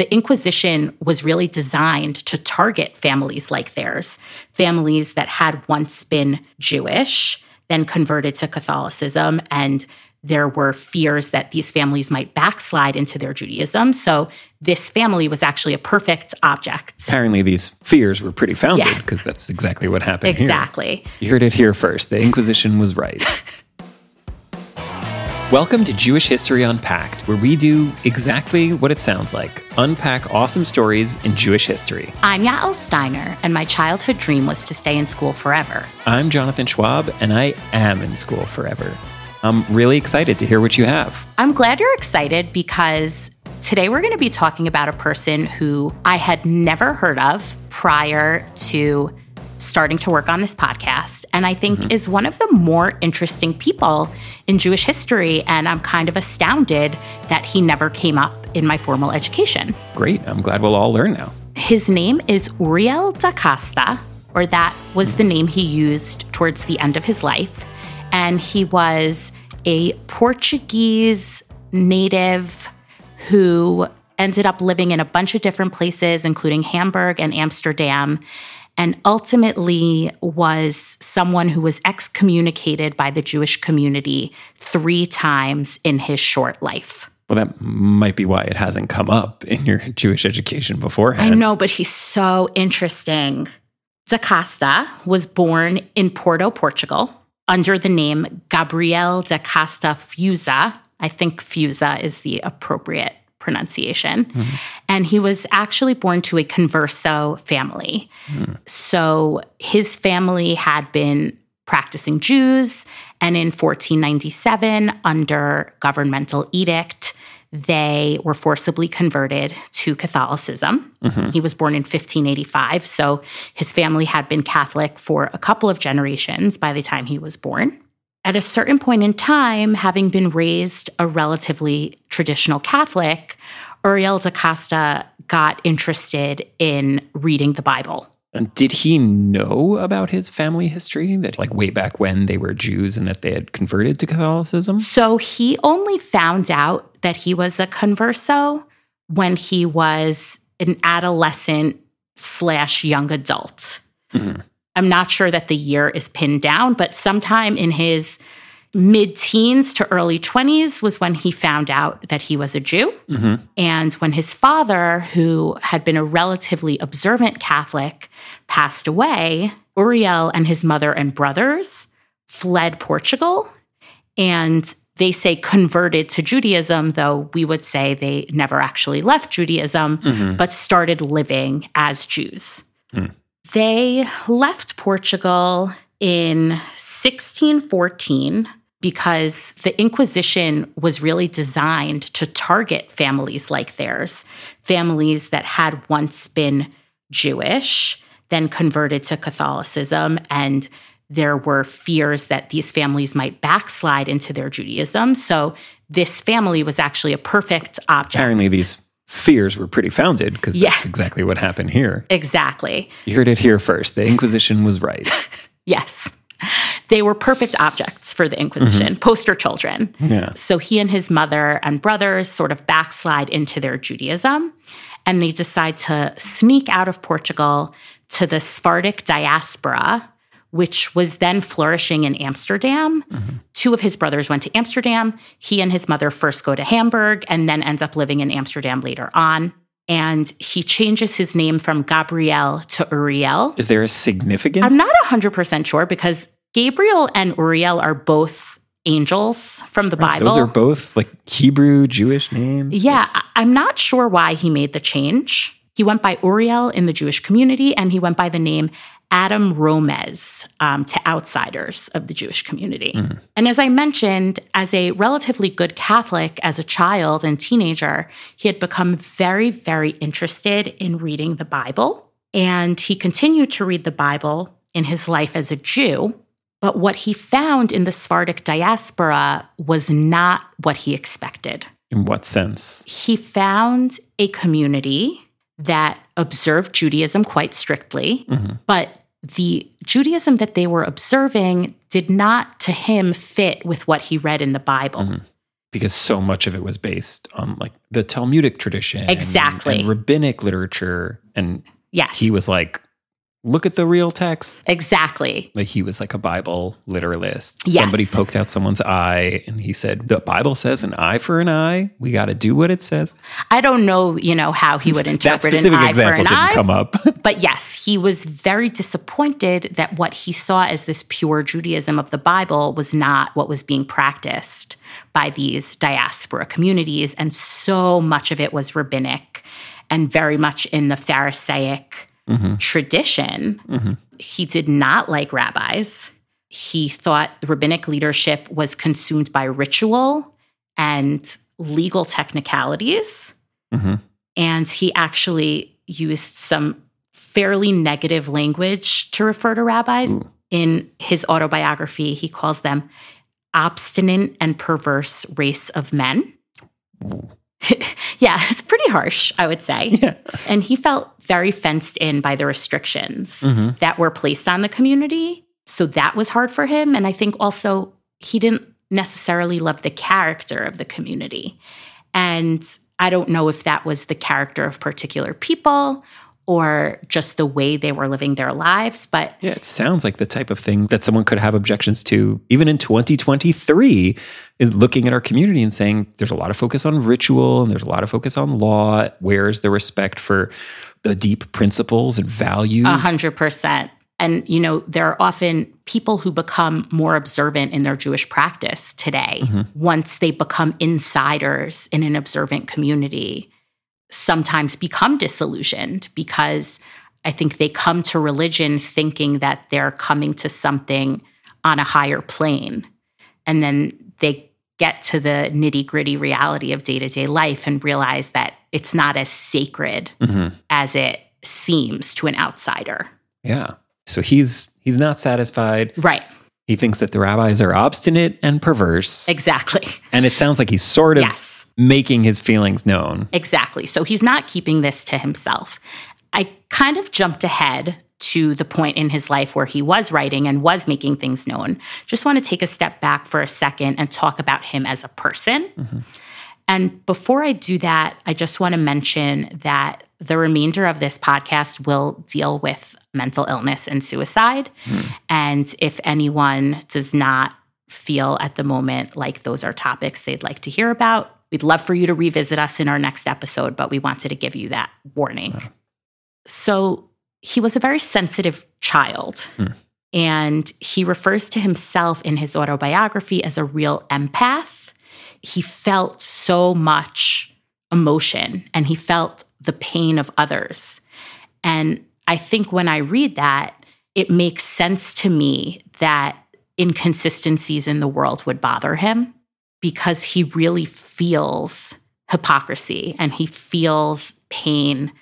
the Inquisition was really designed to target families like theirs, families that had once been Jewish, then converted to Catholicism, and there were fears that these families might backslide into their Judaism. So this family was actually a perfect object. Apparently, these fears were pretty founded Yeah. because that's exactly what happened here. Exactly. You heard it here first. The Inquisition was right. Welcome to Jewish History Unpacked, where we do exactly what it sounds like unpack awesome stories in Jewish history. I'm Yael Steiner, and my childhood dream was to stay in school forever. I'm Jonathan Schwab, and I am in school forever. I'm really excited to hear what you have. I'm glad you're excited because today we're going to be talking about a person who I had never heard of prior to starting to work on this podcast, and I think mm-hmm. is one of the more interesting people in Jewish history. And I'm kind of astounded that he never came up in my formal education. Great. I'm glad we'll all learn now. His name is Uriel da Costa, or that was the name he used towards the end of his life. And he was a Portuguese native who ended up living in a bunch of different places, including Hamburg and Amsterdam, and ultimately was someone who was excommunicated by the Jewish community three times in his short life. Well, that might be why it hasn't come up in your Jewish education beforehand. I know, but he's so interesting. Da Costa was born in Porto, Portugal, under the name Gabriel da Costa Fusa. I think Fusa is the appropriate pronunciation. And he was actually born to a converso family. So his family had been practicing Jews, and in 1497, under governmental edict, they were forcibly converted to Catholicism. He was born in 1585, so his family had been Catholic for a couple of generations by the time he was born. At a certain point in time, having been raised a relatively traditional Catholic, Uriel da Costa got interested in reading the Bible. And did he know about his family history? That, like, way back when they were Jews and that they had converted to Catholicism? So he only found out that he was a converso when he was an adolescent slash young adult. Mm-hmm. I'm not sure that the year is pinned down, but sometime in his mid teens to early 20s was when he found out that he was a Jew. Mm-hmm. And when his father, who had been a relatively observant Catholic, passed away, Uriel and his mother and brothers fled Portugal and they say converted to Judaism, though we would say they never actually left Judaism, mm-hmm. but started living as Jews. Hmm. They left Portugal in 1614 because the Inquisition was really designed to target families like theirs, families that had once been Jewish, then converted to Catholicism, and there were fears that these families might backslide into their Judaism. So this family was actually a perfect object. Apparently, these fears were pretty founded because Yeah. that's exactly what happened here. Exactly. You heard it here first. The Inquisition was right. Yes. They were perfect objects for the Inquisition, mm-hmm. poster children. Yeah. So he and his mother and brothers sort of backslide into their Judaism and they decide to sneak out of Portugal to the Sephardic diaspora, which was then flourishing in Amsterdam. Mm-hmm. Two of his brothers went to Amsterdam. He and his mother first go to Hamburg and then ends up living in Amsterdam later on. And he changes his name from Gabriel to Uriel. Is there a significance? I'm not 100% sure because Gabriel and Uriel are both angels from the Bible. Those are both like Hebrew Jewish names. yeah, I- I'm not sure why he made the change. He went by Uriel in the Jewish community and he went by the name Adam Romez um, to outsiders of the Jewish community. And as I mentioned, as a relatively good Catholic as a child and teenager, he had become very, very interested in reading the Bible. And he continued to read the Bible in his life as a Jew. But what he found in the Sephardic diaspora was not what he expected. In what sense? He found a community that observed Judaism quite strictly, but the Judaism that they were observing did not, to him, fit with what he read in the Bible. Mm-hmm. because so much of it was based on like the Talmudic tradition, Exactly. and rabbinic literature, and Yes. he was like, "Look at the real text." exactly. Like he was like a Bible literalist. Yes. Somebody poked out someone's eye, and he said, "The Bible says an eye for an eye. We got to do what it says." I don't know, you know, how he would That interpret an specific eye for example an didn't eye. come up. But yes, he was very disappointed that what he saw as this pure Judaism of the Bible was not what was being practiced by these diaspora communities. And so much of it was rabbinic and very much in the Pharisaic Mm-hmm. tradition. Mm-hmm. He did not like rabbis. He thought rabbinic leadership was consumed by ritual and legal technicalities. Mm-hmm. And he actually used some fairly negative language to refer to rabbis. In his autobiography, he calls them obstinate and perverse race of men. yeah, it's pretty harsh, I would say. Yeah. And he felt very fenced in by the restrictions Mhm. that were placed on the community. So that was hard for him. And I think also he didn't necessarily love the character of the community. And I don't know if that was the character of particular people or just the way they were living their lives, but Yeah, it sounds like the type of thing that someone could have objections to, even in 2023, is looking at our community and saying there's a lot of focus on ritual and there's a lot of focus on law. Where's the respect for the deep principles and values? A hundred percent. And you know, there are often people who become more observant in their Jewish practice today mm-hmm. once they become insiders in an observant community, sometimes become disillusioned because I think they come to religion thinking that they're coming to something on a higher plane. And then they get to the nitty gritty reality of day to day life and realize that it's not as sacred Mhm. as it seems to an outsider. Yeah. So he's he's not satisfied. Right. He thinks that the rabbis are obstinate and perverse. Exactly. And it sounds like he's sort of Yes. Making his feelings known. Exactly. So he's not keeping this to himself. I kind of jumped ahead to the point in his life where he was writing and was making things known. Just want to take a step back for a second and talk about him as a person. Mm-hmm. And before I do that, I just want to mention that the remainder of this podcast will deal with mental illness and suicide. Hmm. And if anyone does not feel at the moment like those are topics they'd like to hear about, we'd love for you to revisit us in our next episode, but we wanted to give you that warning. So he was a very sensitive child. Hmm. And he refers to himself in his autobiography as a real empath. He felt so much emotion and he felt the pain of others. And I think when I read that, it makes sense to me that inconsistencies in the world would bother him because he really feels hypocrisy and he feels pain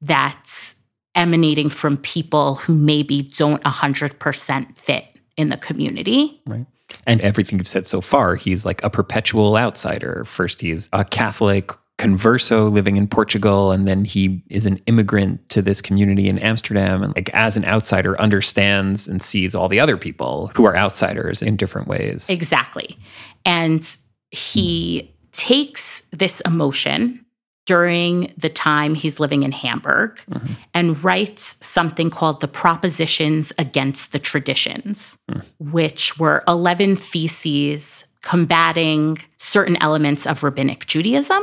that's emanating from people who maybe don't 100% fit in the community. Right. And everything you've said so far, he's like a perpetual outsider. First, he's a Catholic converso living in Portugal, and then he is an immigrant to this community in Amsterdam. And like as an outsider, understands and sees all the other people who are outsiders in different ways. Exactly. And he takes this emotion during the time he's living in Hamburg mm-hmm. and writes something called the Propositions Against the Traditions, hmm. which were 11 theses combating certain elements of rabbinic Judaism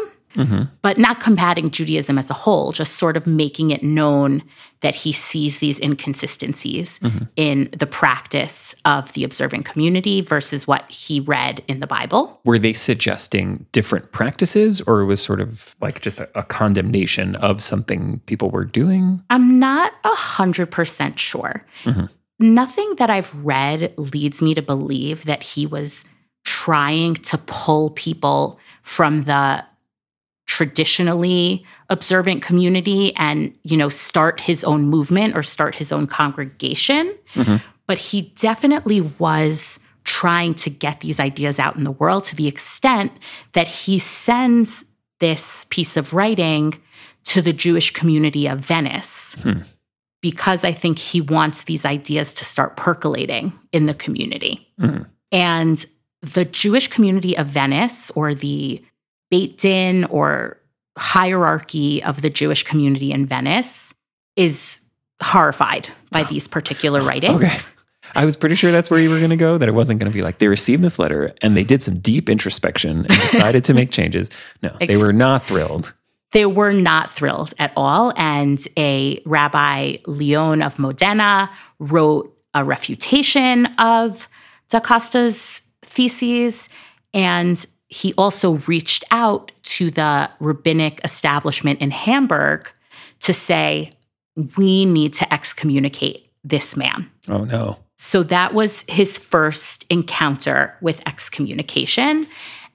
but not combating Judaism as a whole, just sort of making it known that he sees these inconsistencies in the practice of the observant community versus what he read in the Bible. Were they suggesting different practices, or it was sort of like just a, a condemnation of something people were doing? I'm not a hundred percent sure. Nothing that I've read leads me to believe that he was trying to pull people from the traditionally observant community and you know start his own movement or start his own congregation. Mm-hmm. But he definitely was trying to get these ideas out in the world to the extent that he sends this piece of writing to the Jewish community of Venice hmm. because I think he wants these ideas to start percolating in the community. Mm-hmm. And the Jewish community of Venice or the Beit Din or hierarchy of the Jewish community in Venice is horrified by oh. these particular oh, writings. Okay. I was pretty sure that's where you were going to go, that it wasn't going to be like they received this letter and they did some deep introspection and decided to make changes. No, they were not thrilled. They were not thrilled at all. And a rabbi, Leon of Modena, wrote a refutation of Da Costa's theses. And he also reached out to the rabbinic establishment in Hamburg to say, we need to excommunicate this man. Oh, no. So that was his first encounter with excommunication.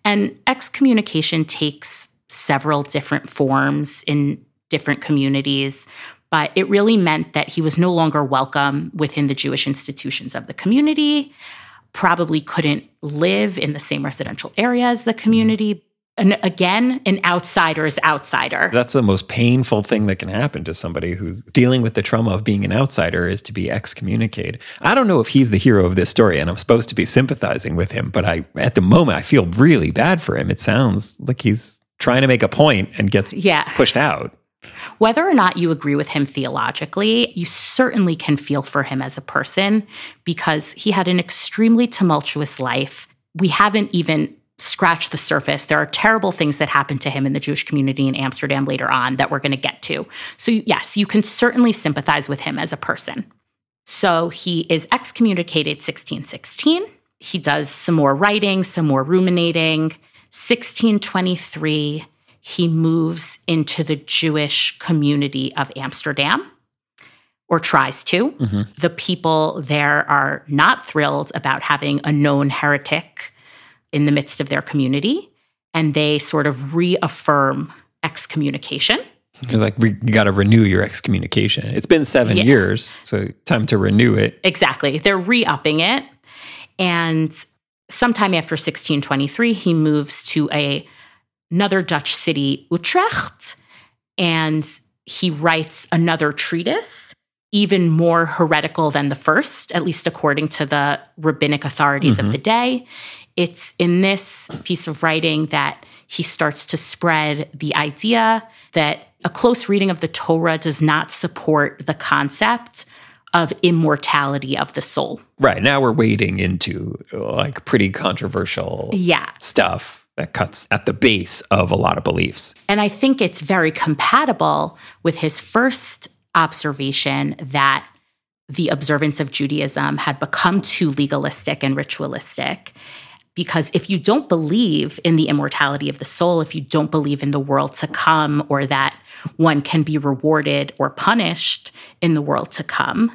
And excommunication takes several different forms in different communities, but it really meant that he was no longer welcome within the Jewish institutions of the community, probably couldn't live in the same residential area as the community, and again, an outsider's outsider. That's the most painful thing that can happen to somebody who's dealing with the trauma of being an outsider is to be excommunicated. I don't know if he's the hero of this story and I'm supposed to be sympathizing with him, but I at the moment I feel really bad for him. It sounds like he's trying to make a point and gets yeah. pushed out. Whether or not you agree with him theologically, you certainly can feel for him as a person because he had an extremely tumultuous life. We haven't even scratched the surface. There are terrible things that happened to him in the Jewish community in Amsterdam later on that we're going to get to. So, yes, you can certainly sympathize with him as a person. So, he is excommunicated 1616. He does some more writing, some more ruminating. 1623, he moves into the Jewish community of Amsterdam or tries to. Mm-hmm. The people there are not thrilled about having a known heretic in the midst of their community and they sort of reaffirm excommunication. You're like, you got to renew your excommunication. It's been seven yeah. years, so time to renew it. Exactly. They're re upping it. And sometime after 1623, he moves to a, another Dutch city, Utrecht, and he writes another treatise, even more heretical than the first, at least according to the rabbinic authorities mm-hmm. of the day. It's in this piece of writing that he starts to spread the idea that a close reading of the Torah does not support the concept of immortality of the soul. Right. Now we're wading into like pretty controversial yeah. stuff that cuts at the base of a lot of beliefs. And I think it's very compatible with his first observation that the observance of Judaism had become too legalistic and ritualistic because if you don't believe in the immortality of the soul, if you don't believe in the world to come, or that one can be rewarded or punished in the world to come,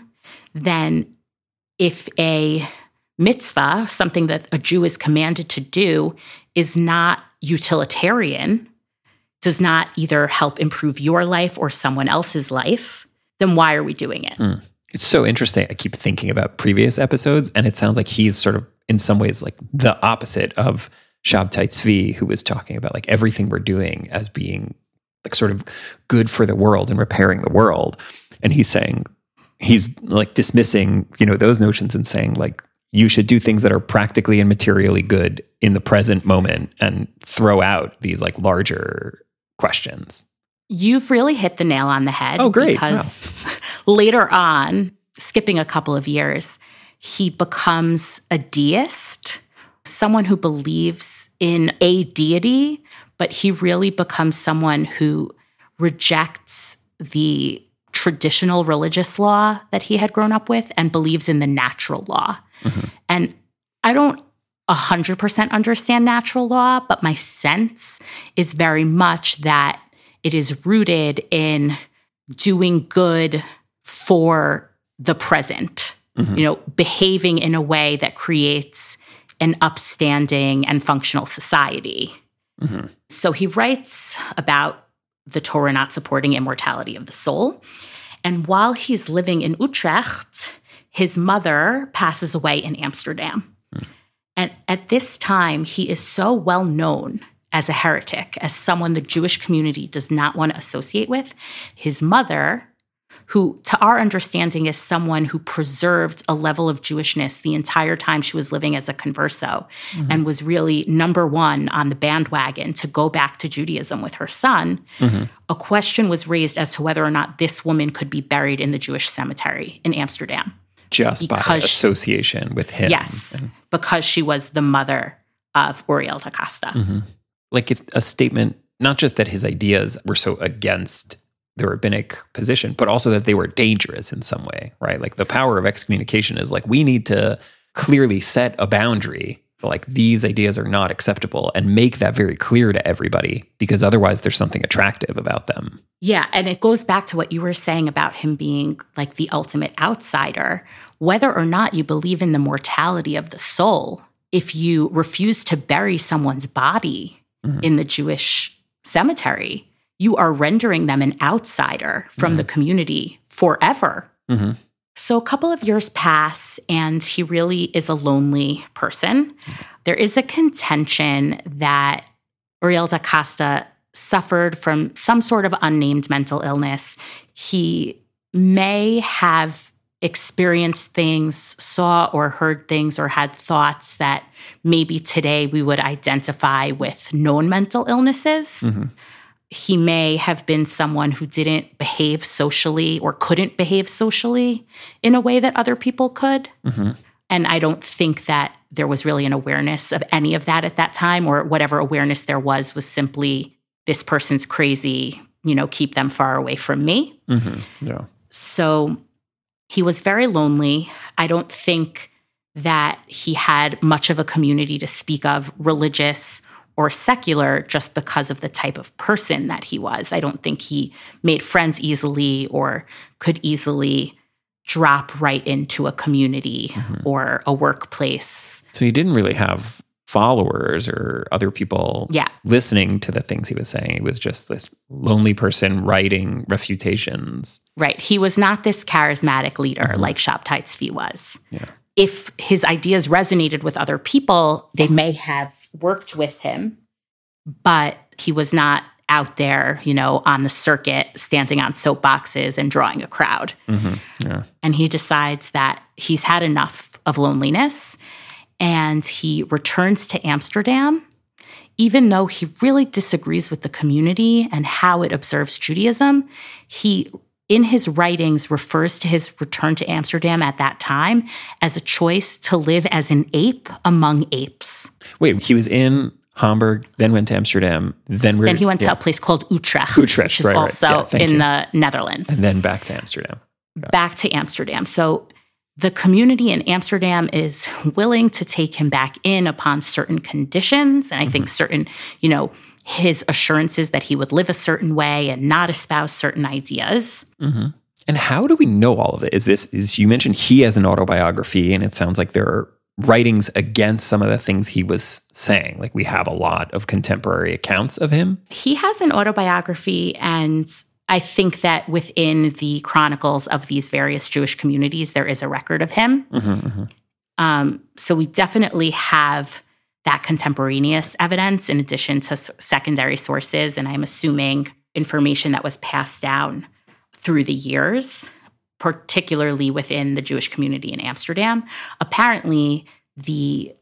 then if a mitzvah, something that a Jew is commanded to do, is not utilitarian, does not either help improve your life or someone else's life, then why are we doing it? Mm. It's so interesting. I keep thinking about previous episodes, and it sounds like he's sort of in some ways like the opposite of Shabtai Tzvi, who was talking about like everything we're doing as being like sort of good for the world and repairing the world. And he's saying he's like dismissing, you know, those notions and saying like you should do things that are practically and materially good in the present moment and throw out these like larger questions. You've really hit the nail on the head. Oh, great. Because wow. later on, skipping a couple of years, he becomes a deist, someone who believes in a deity, but he really becomes someone who rejects the traditional religious law that he had grown up with and believes in the natural law. Mm-hmm. And I don't 100% understand natural law, but my sense is very much that it is rooted in doing good for the present mm-hmm. you know, behaving in a way that creates an upstanding and functional society. Mm-hmm. So he writes about the Torah not supporting immortality of the soul. And while he's living in Utrecht, his mother passes away in Amsterdam. Mm. And at this time, he is so well known as a heretic, as someone the Jewish community does not want to associate with. His mother who, to our understanding, is someone who preserved a level of Jewishness the entire time she was living as a converso mm-hmm. and was really number one on the bandwagon to go back to Judaism with her son, mm-hmm. a question was raised as to whether or not this woman could be buried in the Jewish cemetery in Amsterdam. Just by association with him. Yes, because she was the mother of Uriel da Costa. Mm-hmm. Like it's a statement, not just that his ideas were so against the rabbinic position, but also that they were dangerous in some way, right? Like the power of excommunication is like we need to clearly set a boundary. Like these ideas are not acceptable and make that very clear to everybody because otherwise there's something attractive about them. Yeah. And it goes back to what you were saying about him being like the ultimate outsider. Whether or not you believe in the mortality of the soul, if you refuse to bury someone's body mm-hmm. in the Jewish cemetery, you are rendering them an outsider from mm-hmm. the community forever. Mm-hmm. So, a couple of years pass, and he really is a lonely person. There is a contention that Uriel da Costa suffered from some sort of unnamed mental illness. He may have experienced things, saw or heard things, or had thoughts that maybe today we would identify with known mental illnesses. Mm-hmm he may have been someone who didn't behave socially or couldn't behave socially in a way that other people could. Mm-hmm. And I don't think that there was really an awareness of any of that at that time, or whatever awareness there was was simply this person's crazy, you know, keep them far away from me. Mm-hmm. Yeah. So he was very lonely. I don't think that he had much of a community to speak of, religious or secular just because of the type of person that he was. I don't think he made friends easily or could easily drop right into a community mm-hmm. or a workplace. So he didn't really have followers or other people yeah. listening to the things he was saying. He was just this lonely person writing refutations. Right. He was not this charismatic leader mm-hmm. like Shabtai Tzvi was. Yeah if his ideas resonated with other people, they may have worked with him, but he was not out there, you know, on the circuit, standing on soapboxes and drawing a crowd. Mm-hmm. Yeah. And he decides that he's had enough of loneliness and he returns to Amsterdam. Even though he really disagrees with the community and how it observes Judaism, he in his writings refers to his return to Amsterdam at that time as a choice to live as an ape among apes. Wait, he was in Hamburg, then went to Amsterdam, then? Then he went yeah. to a place called Utrecht, Utrecht which is right, also right. Yeah, in you. the Netherlands. And then back to Amsterdam. Back to Amsterdam. So the community in Amsterdam is willing to take him back in upon certain conditions. And I mm-hmm. think certain, you know, his assurances that he would live a certain way and not espouse certain ideas. Mm-hmm. And how do we know all of it? Is this is you mentioned he has an autobiography, and it sounds like there are writings against some of the things he was saying. Like we have a lot of contemporary accounts of him. He has an autobiography, and I think that within the chronicles of these various Jewish communities, there is a record of him. Mm-hmm, mm-hmm. Um, so we definitely have that contemporaneous evidence in addition to secondary sources. And I'm assuming information that was passed down through the years, particularly within the Jewish community in Amsterdam. Apparently, the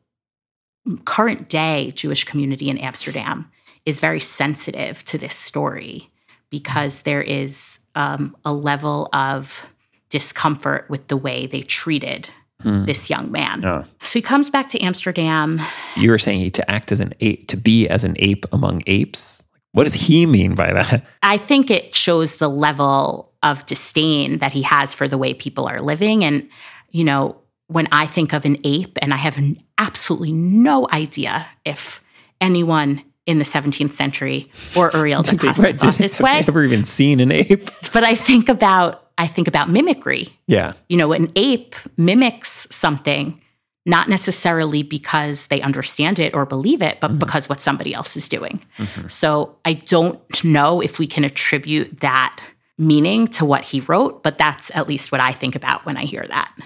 current day Jewish community in Amsterdam is very sensitive to this story because there is um, a level of discomfort with the way they treated mm. this young man. Oh. So he comes back to Amsterdam. You were saying he to act as an ape, to be as an ape among apes. What does he mean by that? I think it shows the level of disdain that he has for the way people are living. And, you know, when I think of an ape, and I have absolutely no idea if anyone in the 17th century or Uriel da Costa right, thought this way. I've never even seen an ape. But I think about I think about mimicry. Yeah. You know, an ape mimics something not necessarily because they understand it or believe it, but mm-hmm. because what somebody else is doing. Mm-hmm. So I don't know if we can attribute that meaning to what he wrote, but that's at least what I think about when I hear that.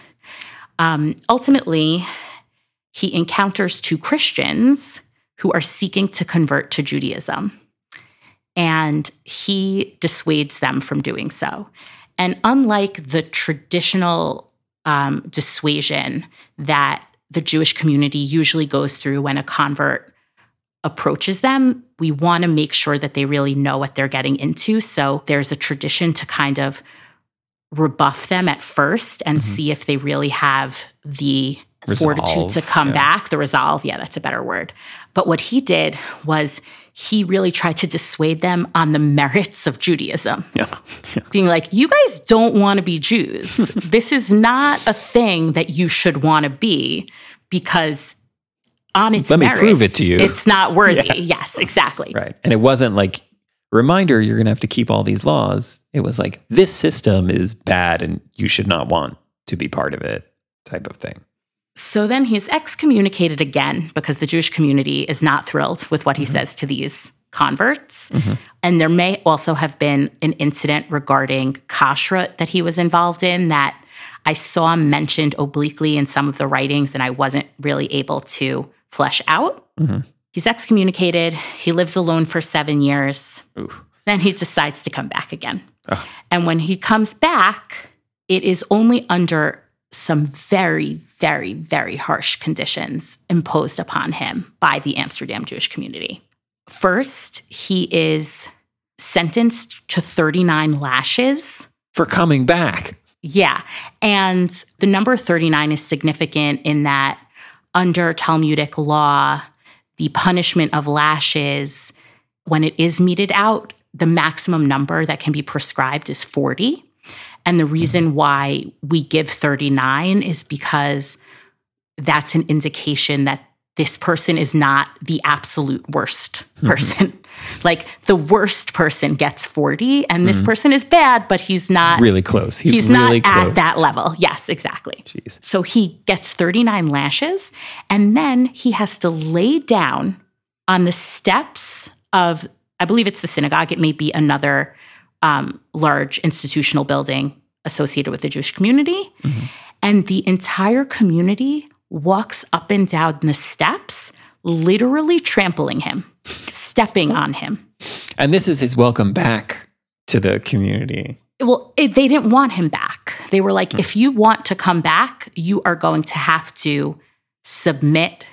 Um, ultimately, he encounters two Christians who are seeking to convert to Judaism, and he dissuades them from doing so. And unlike the traditional um, dissuasion that the Jewish community usually goes through when a convert approaches them, we want to make sure that they really know what they're getting into. So there's a tradition to kind of rebuff them at first and mm-hmm. see if they really have the resolve, fortitude to come yeah. back, the resolve. Yeah, that's a better word. But what he did was he really tried to dissuade them on the merits of Judaism. Yeah. yeah. Being like, you guys don't want to be Jews. this is not a thing that you should want to be because on its Let merits, me prove it to you. It's not worthy. Yeah. Yes, exactly. Right. And it wasn't like reminder you're going to have to keep all these laws. It was like this system is bad and you should not want to be part of it type of thing. So then he's excommunicated again because the Jewish community is not thrilled with what he mm-hmm. says to these converts. Mm-hmm. And there may also have been an incident regarding kashrut that he was involved in that I saw mentioned obliquely in some of the writings, and I wasn't really able to flesh out. Mm-hmm. He's excommunicated. He lives alone for seven years. Ooh. Then he decides to come back again. Oh. And when he comes back, it is only under some very, very, very harsh conditions imposed upon him by the Amsterdam Jewish community. First, he is sentenced to 39 lashes for coming back. Yeah. And the number 39 is significant in that under Talmudic law, the punishment of lashes, when it is meted out, the maximum number that can be prescribed is 40. And the reason mm-hmm. why we give 39 is because that's an indication that this person is not the absolute worst mm-hmm. person. Mm-hmm. like the worst person gets 40 and this mm-hmm. person is bad, but he's not really close. He's, he's really not close. at that level. Yes, exactly. Jeez. So he gets 39 lashes and then he has to lay down on the steps of, I believe it's the synagogue. It may be another um, large institutional building associated with the Jewish community. Mm-hmm. And the entire community walks up and down the steps, literally trampling him, stepping on him. And this is his welcome back to the community. Well, it, they didn't want him back. They were like, mm. if you want to come back, you are going to have to submit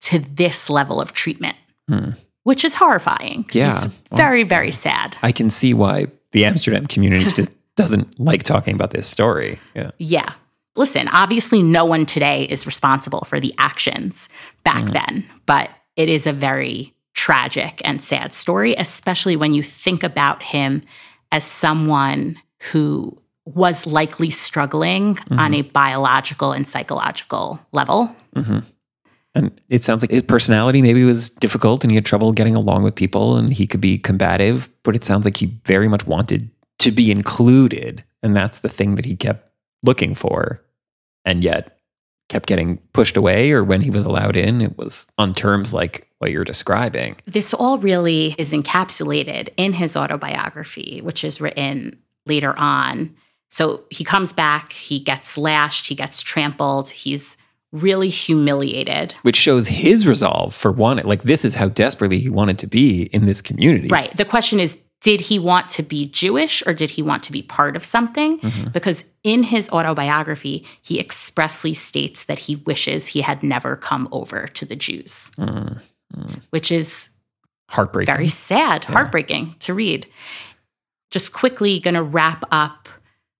to this level of treatment, mm. which is horrifying. Yeah. It's very, well, very sad. I can see why the Amsterdam community just doesn't like talking about this story. Yeah. Yeah listen, obviously, no one today is responsible for the actions back mm. then, but it is a very tragic and sad story, especially when you think about him as someone who was likely struggling mm-hmm. on a biological and psychological level. Mm-hmm. And it sounds like his personality maybe was difficult and he had trouble getting along with people and he could be combative, but it sounds like he very much wanted to be included. And that's the thing that he kept looking for. And yet kept getting pushed away or when he was allowed in it was on terms like what you're describing. This all really is encapsulated in his autobiography which is written later on. So he comes back he gets lashed he gets trampled he's really humiliated which shows his resolve for wanting like this is how desperately he wanted to be in this community right the question is did he want to be Jewish or did he want to be part of something? Mm-hmm. Because in his autobiography, he expressly states that he wishes he had never come over to the Jews, mm-hmm. which is heartbreaking. Very sad, yeah. heartbreaking to read. Just quickly going to wrap up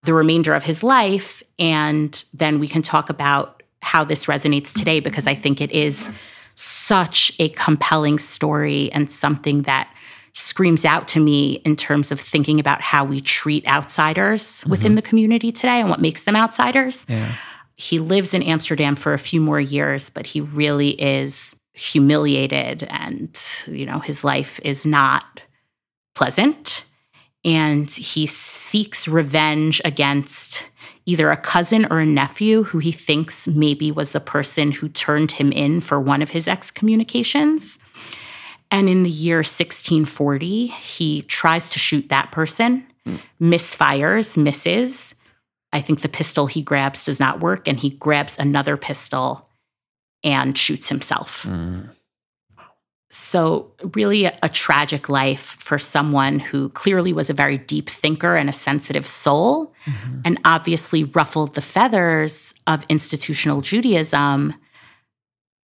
the remainder of his life, and then we can talk about how this resonates today because I think it is such a compelling story and something that screams out to me in terms of thinking about how we treat outsiders mm-hmm. within the community today and what makes them outsiders. Yeah. He lives in Amsterdam for a few more years, but he really is humiliated and you know his life is not pleasant and he seeks revenge against either a cousin or a nephew who he thinks maybe was the person who turned him in for one of his excommunications and in the year 1640, he tries to shoot that person, mm. misfires, misses. I think the pistol he grabs does not work, and he grabs another pistol and shoots himself. Mm. So, really, a, a, tragic life for someone who clearly was a very deep thinker and a sensitive soul, mm-hmm. and obviously ruffled the feathers of institutional Judaism.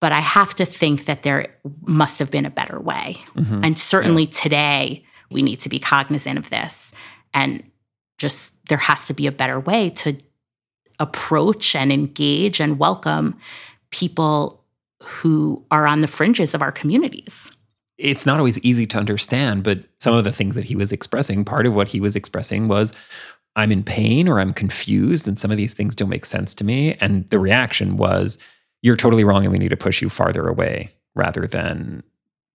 But I have to think that there must have been a better way. Mm-hmm. And certainly yeah. today, we need to be cognizant of this. And just there has to be a better way to approach and engage and welcome people who are on the fringes of our communities. It's not always easy to understand, but some of the things that he was expressing, part of what he was expressing was, I'm in pain or I'm confused, and some of these things don't make sense to me. And the reaction was, You're totally wrong, and we need to push you farther away rather than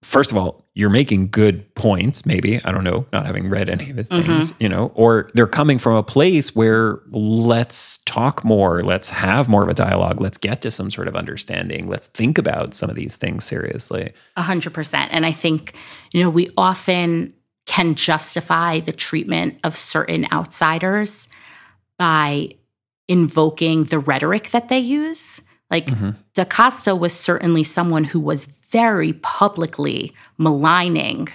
first of all, you're making good points, maybe. I don't know, not having read any of his mm-hmm. things, you know, or they're coming from a place where let's talk more, let's have more of a dialogue, let's get to some sort of understanding, let's think about some of these things seriously. A hundred percent. And I think, you know, we often can justify the treatment of certain outsiders by invoking the rhetoric that they use. Like mm-hmm. DaCosta was certainly someone who was very publicly maligning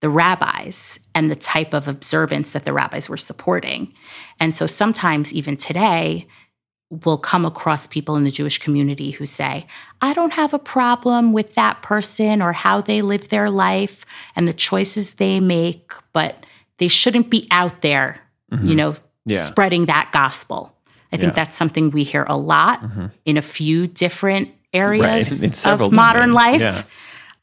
the rabbis and the type of observance that the rabbis were supporting. And so sometimes, even today, we'll come across people in the Jewish community who say, I don't have a problem with that person or how they live their life and the choices they make, but they shouldn't be out there, mm-hmm. you know, yeah. spreading that gospel. I think yeah. that's something we hear a lot mm-hmm. in a few different areas right. of modern life. Yeah.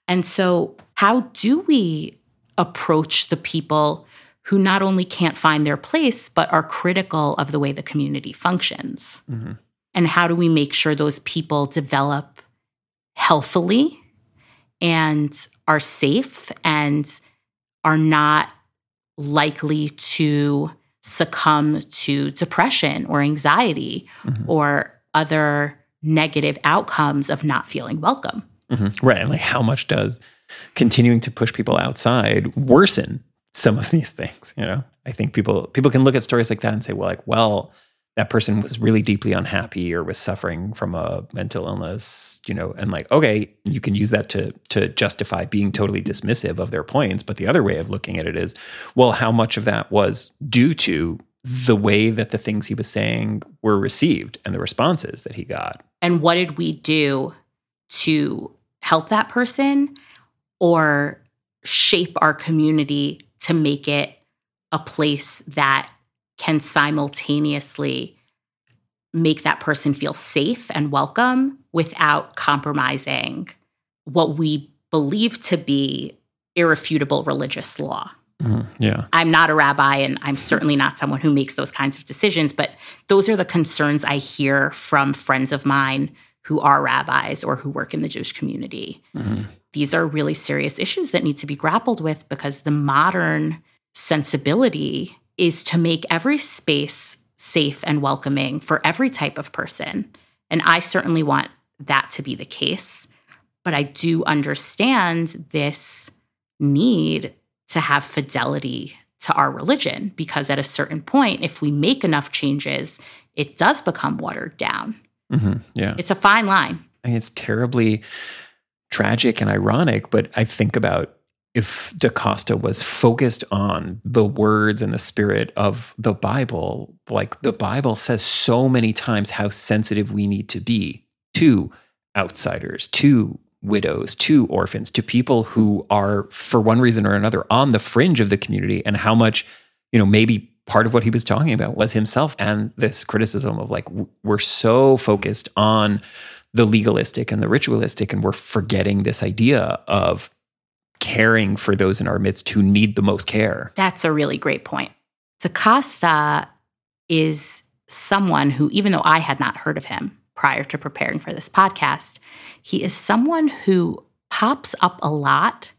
And so, how do we approach the people who not only can't find their place, but are critical of the way the community functions? Mm-hmm. And how do we make sure those people develop healthily and are safe and are not likely to succumb to depression or anxiety mm-hmm. or other negative outcomes of not feeling welcome. Mm-hmm. Right. And like, how much does continuing to push people outside worsen some of these things? You know, I think people people can look at stories like that and say, well, like, well, that person was really deeply unhappy or was suffering from a mental illness, you know, and like, okay, you can use that to to justify being totally dismissive of their points. But the other way of looking at it is, well, how much of that was due to the way that the things he was saying were received and the responses that he got. And what did we do to help that person or shape our community to make it a place that can simultaneously make that person feel safe and welcome without compromising what we believe to be irrefutable religious law. Mm-hmm. Yeah. I'm not a rabbi and I'm certainly not someone who makes those kinds of decisions, but those are the concerns I hear from friends of mine who are rabbis or who work in the Jewish community. Mm-hmm. These are really serious issues that need to be grappled with because the modern sensibility is to make every space safe and welcoming for every type of person. And I certainly want that to be the case. But I do understand this need to have fidelity to our religion because at a certain point, if we make enough changes, it does become watered down. Mm-hmm. Yeah. It's a fine line. I mean, it's terribly tragic and ironic, but I think about if DaCosta was focused on the words and the spirit of the Bible, like the Bible says so many times how sensitive we need to be to outsiders, to widows, to orphans, to people who are, for one reason or another, on the fringe of the community, and how much, you know, maybe part of what he was talking about was himself and this criticism of like, we're so focused on the legalistic and the ritualistic, and we're forgetting this idea of caring for those in our midst who need the most care. That's a really great point. DaCosta is someone who, even though I had not heard of him, prior to preparing for this podcast. He is someone who pops up a lot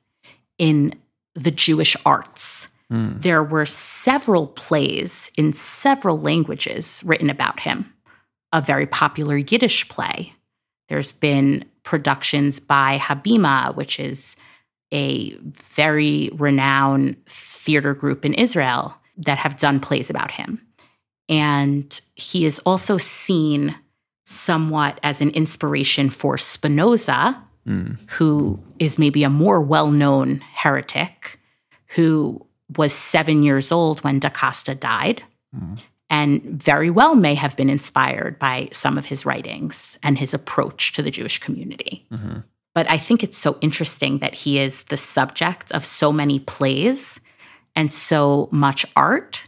in the Jewish arts. Mm. There were several plays in several languages written about him, a very popular Yiddish play. There's been productions by Habima, which is a very renowned theater group in Israel that have done plays about him. And he is also seen somewhat as an inspiration for Spinoza, who is maybe a more well known heretic, who was seven years old when Da Costa died, and very well may have been inspired by some of his writings and his approach to the Jewish community. But I think it's so interesting that he is the subject of so many plays and so much art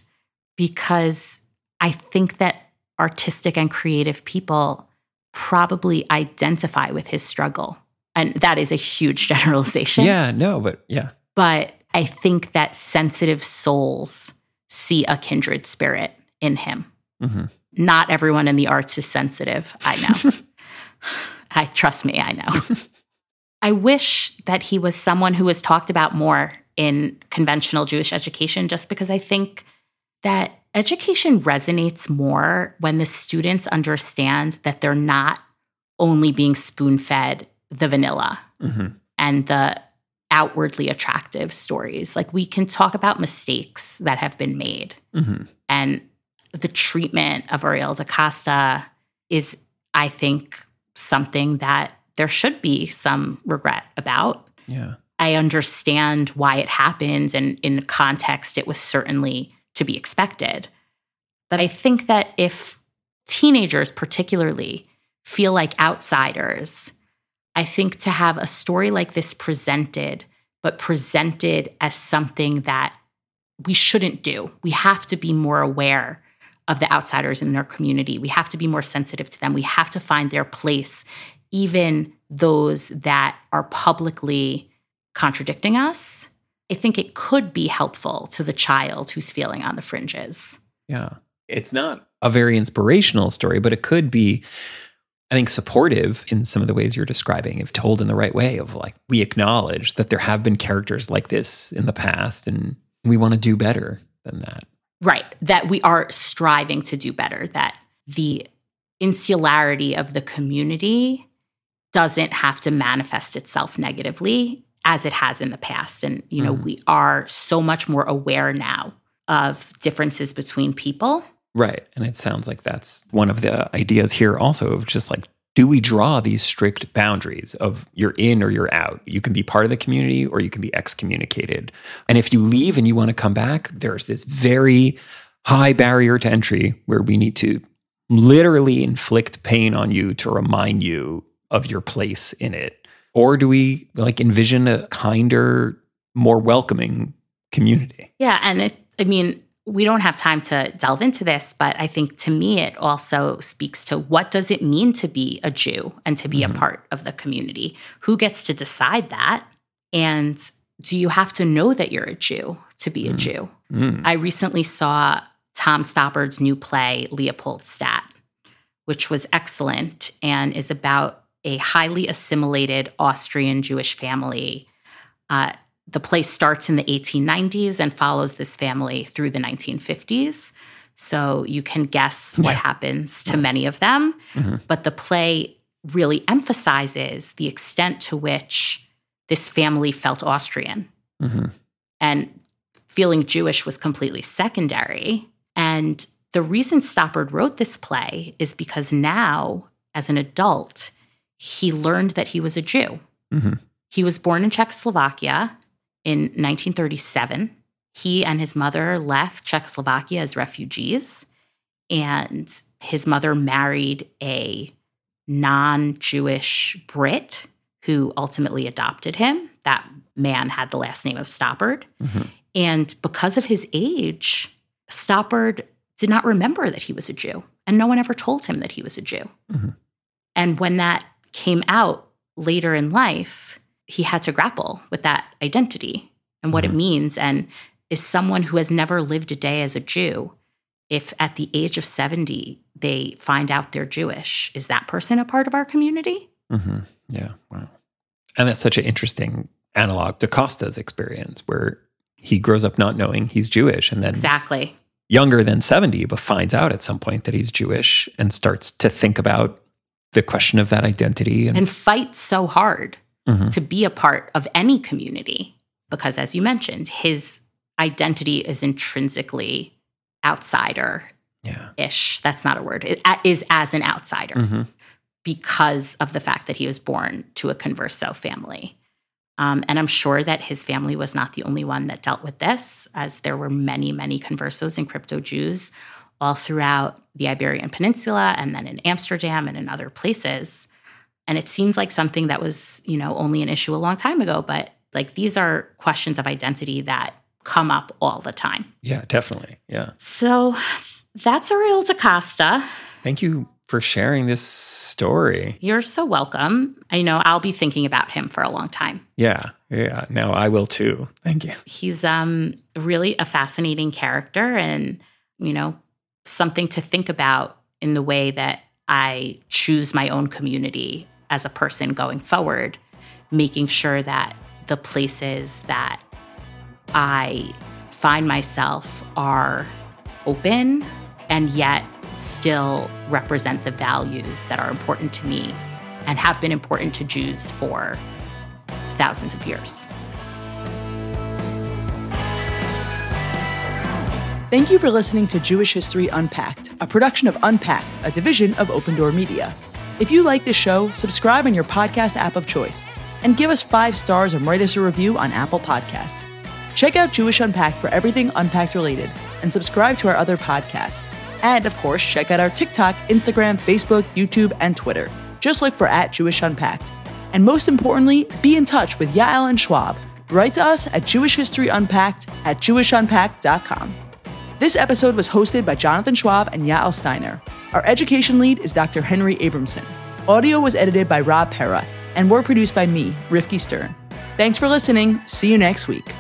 because I think that artistic and creative people probably identify with his struggle. And that is a huge generalization. Yeah, no, but yeah. But I think that sensitive souls see a kindred spirit in him. Mm-hmm. Not everyone in the arts is sensitive. I know. I trust me, I know. I wish that he was someone who was talked about more in conventional Jewish education just because I think that education resonates more when the students understand that they're not only being spoon fed the vanilla mm-hmm. and the outwardly attractive stories. Like we can talk about mistakes that have been made. Mm-hmm. And the treatment of Uriel D'Acosta is, I think, something that there should be some regret about. Yeah. I understand why it happened, and in context, it was certainly to be expected. But I think that if teenagers, particularly, feel like outsiders, I think to have a story like this presented, but presented as something that we shouldn't do, we have to be more aware of the outsiders in their community. We have to be more sensitive to them. We have to find their place, even those that are publicly contradicting us. I think it could be helpful to the child who's feeling on the fringes. Yeah. It's not a very inspirational story, but it could be, I think, supportive in some of the ways you're describing, if told in the right way, of like, we acknowledge that there have been characters like this in the past and we want to do better than that. Right. That we are striving to do better, that the insularity of the community doesn't have to manifest itself negatively as it has in the past. And, you know, mm-hmm. we are so much more aware now of differences between people. Right. And it sounds like that's one of the ideas here also of just like, do we draw these strict boundaries of you're in or you're out? You can be part of the community or you can be excommunicated. And if you leave and you want to come back, there's this very high barrier to entry where we need to literally inflict pain on you to remind you of your place in it. Or do we like envision a kinder, more welcoming community? Yeah. And it, I mean, we don't have time to delve into this, but I think to me, it also speaks to what does it mean to be a Jew and to be a mm-hmm. part of the community? Who gets to decide that? And do you have to know that you're a Jew to be a mm. Jew? Mm. I recently saw Tom Stoppard's new play, Leopoldstadt, which was excellent and is about a highly assimilated Austrian Jewish family. Uh, the play starts in the 1890s and follows this family through the 1950s. So you can guess what happens to many of them. But the play really emphasizes the extent to which this family felt Austrian. And feeling Jewish was completely secondary. And the reason Stoppard wrote this play is because now, as an adult, he learned that he was a Jew. Mm-hmm. He was born in Czechoslovakia in 1937. He and his mother left Czechoslovakia as refugees, and his mother married a non Jewish Brit who ultimately adopted him. That man had the last name of Stoppard. Mm-hmm. And because of his age, Stoppard did not remember that he was a Jew, and no one ever told him that he was a Jew. Mm-hmm. And when that came out later in life, he had to grapple with that identity and what it mm-hmm. means. And is someone who has never lived a day as a Jew, if at the age of 70 they find out they're Jewish, is that person a part of our community? Mm-hmm. Yeah. Wow. And that's such an interesting analog to Costa's experience where he grows up not knowing he's Jewish and then Exactly. younger than 70, but finds out at some point that he's Jewish and starts to think about the question of that identity. And, And fight so hard to be a part of any community because, as you mentioned, his identity is intrinsically outsider yeah. ish. That's not a word. It is as an outsider. because of the fact that he was born to a converso family. Um, and I'm sure that his family was not the only one that dealt with this, as there were many, many conversos and crypto Jews all throughout the Iberian Peninsula and then in Amsterdam and in other places. And it seems like something that was, you know, only an issue a long time ago, but like these are questions of identity that come up all the time. Yeah, definitely. Yeah. So that's Uriel D'Acosta. Thank you for sharing this story. You're so welcome. I know I'll be thinking about him for a long time. Yeah, yeah. Now I will too. Thank you. He's um really a fascinating character and, you know, something to think about in the way that I choose my own community as a person going forward, making sure that the places that I find myself are open and yet still represent the values that are important to me and have been important to Jews for thousands of years. Thank you for listening to Jewish History Unpacked, a production of Unpacked, a division of Open Door Media. If you like this show, subscribe on your podcast app of choice and give us five stars and write us a review on Apple Podcasts. Check out Jewish Unpacked for everything Unpacked related and subscribe to our other podcasts. And of course, check out our TikTok, Instagram, Facebook, YouTube, and Twitter. Just look for at Jewish Unpacked. And most importantly, be in touch with Yael and Schwab. Write to us at Jewish History Unpacked at jewishunpacked.com. This episode was hosted by Jonathan Schwab and Yael Steiner. Our education lead is Dr. Henry Abramson. Audio was edited by Rob Pera, and were produced by me, Rivky Stern. Thanks for listening. See you next week.